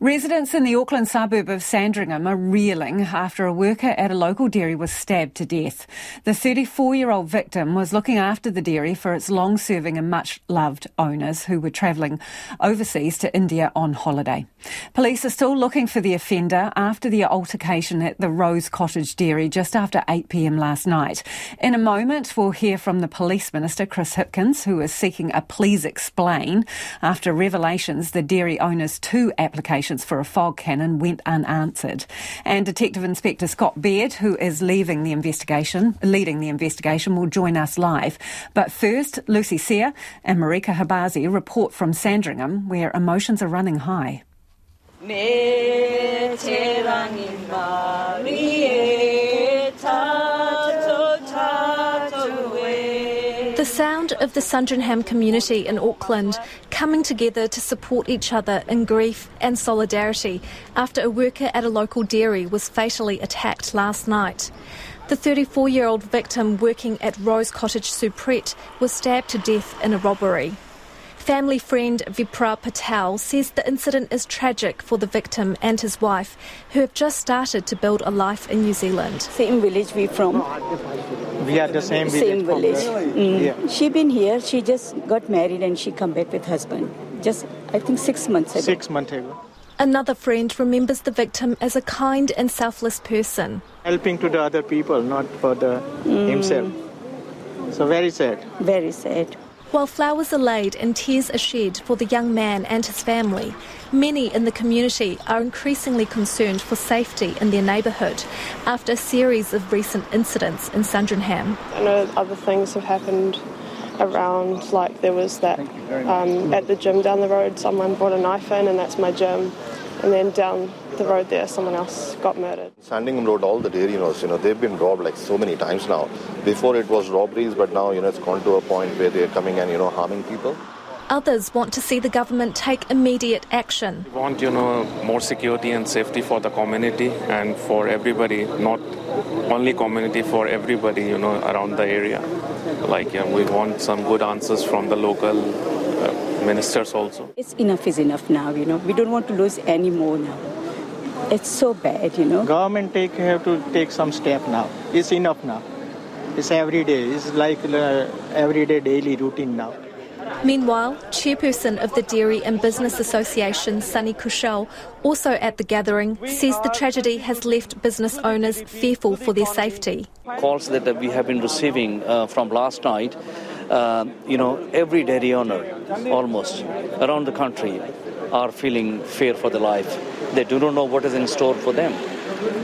Residents in the Auckland suburb of Sandringham are reeling after a worker at a local dairy was stabbed to death. The 34 year old victim was looking after the dairy for its long serving and much loved owners who were travelling overseas to India on holiday. Police are still looking for the offender after the altercation at the Rose Cottage Dairy just after 8 pm last night. In a moment, we'll hear from the Police Minister, Chris Hipkins, who is seeking a please explain after revelations the dairy owner's two applications applications for a fog cannon went unanswered. And Detective Inspector Scott Beard, who is leaving the investigation, leading the investigation, will join us live. But first, Lucy Xia and Marika Khabazi report from Sandringham, where emotions are running high. The sound of the Sandringham community in Auckland coming together to support each other in grief and solidarity after a worker at a local dairy was fatally attacked last night. The 34 year old victim working at Rose Cottage Superette was stabbed to death in a robbery. Family friend Vipra Patel says the incident is tragic for the victim and his wife, who have just started to build a life in New Zealand. Same village we from. We are the same village. Same village. Mm. Yeah. She been here. She just got married and she come back with husband. Just I think six months ago. Six months ago. Another friend remembers the victim as a kind and selfless person. Helping to the other people, not for the himself. So very sad. Very sad. While flowers are laid and tears are shed for the young man and his family, many in the community are increasingly concerned for safety in their neighbourhood after a series of recent incidents in Sandringham. I know other things have happened around, like there was that um, at the gym down the road, someone brought a knife in, and that's my gym. And then down the road there, someone else got murdered. Sandringham Road, all the dairy owners, you know, they've been robbed like so many times now. Before it was robberies, but now, you know, it's gone to a point where they're coming and, you know, harming people. Others want to see the government take immediate action. We want, you know, more security and safety for the community and for everybody, not only community, for everybody, you know, around the area. Like, yeah, we want some good answers from the local uh, ministers also. It's enough is enough now. You know we don't want to lose any more now. It's so bad. You know. Government take have to take some step now. It's enough now. It's every day. It's like uh, everyday daily routine now. Meanwhile, chairperson of the Dairy and Business Association, Sunny Kaushal, also at the gathering, says the tragedy has left business owners fearful for their safety. calls that we have been receiving uh, from last night, uh, you know, every dairy owner almost around the country are feeling fear for their life. They do not know what is in store for them.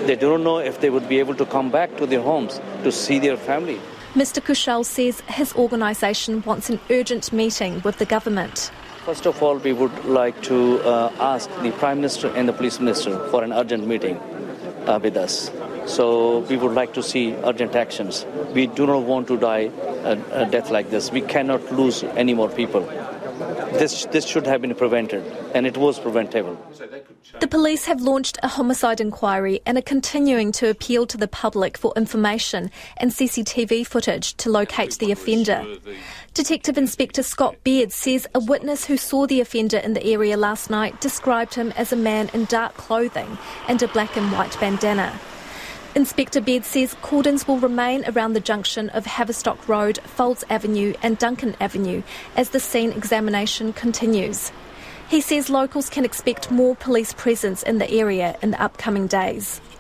They do not know if they would be able to come back to their homes to see their family. Mr. Kaushal says his organisation wants an urgent meeting with the government. First of all, we would like to uh, ask the Prime Minister and the Police Minister for an urgent meeting uh, with us. So we would like to see urgent actions. We do not want to die a, a death like this. We cannot lose any more people. This, this should have been prevented, and it was preventable. The police have launched a homicide inquiry and are continuing to appeal to the public for information and CCTV footage to locate the offender. Detective Inspector Scott Beard says a witness who saw the offender in the area last night described him as a man in dark clothing and a black and white bandana. Inspector Beard says cordons will remain around the junction of Haverstock Road, Fowlds Avenue, and Duncan Avenue as the scene examination continues. He says locals can expect more police presence in the area in the upcoming days.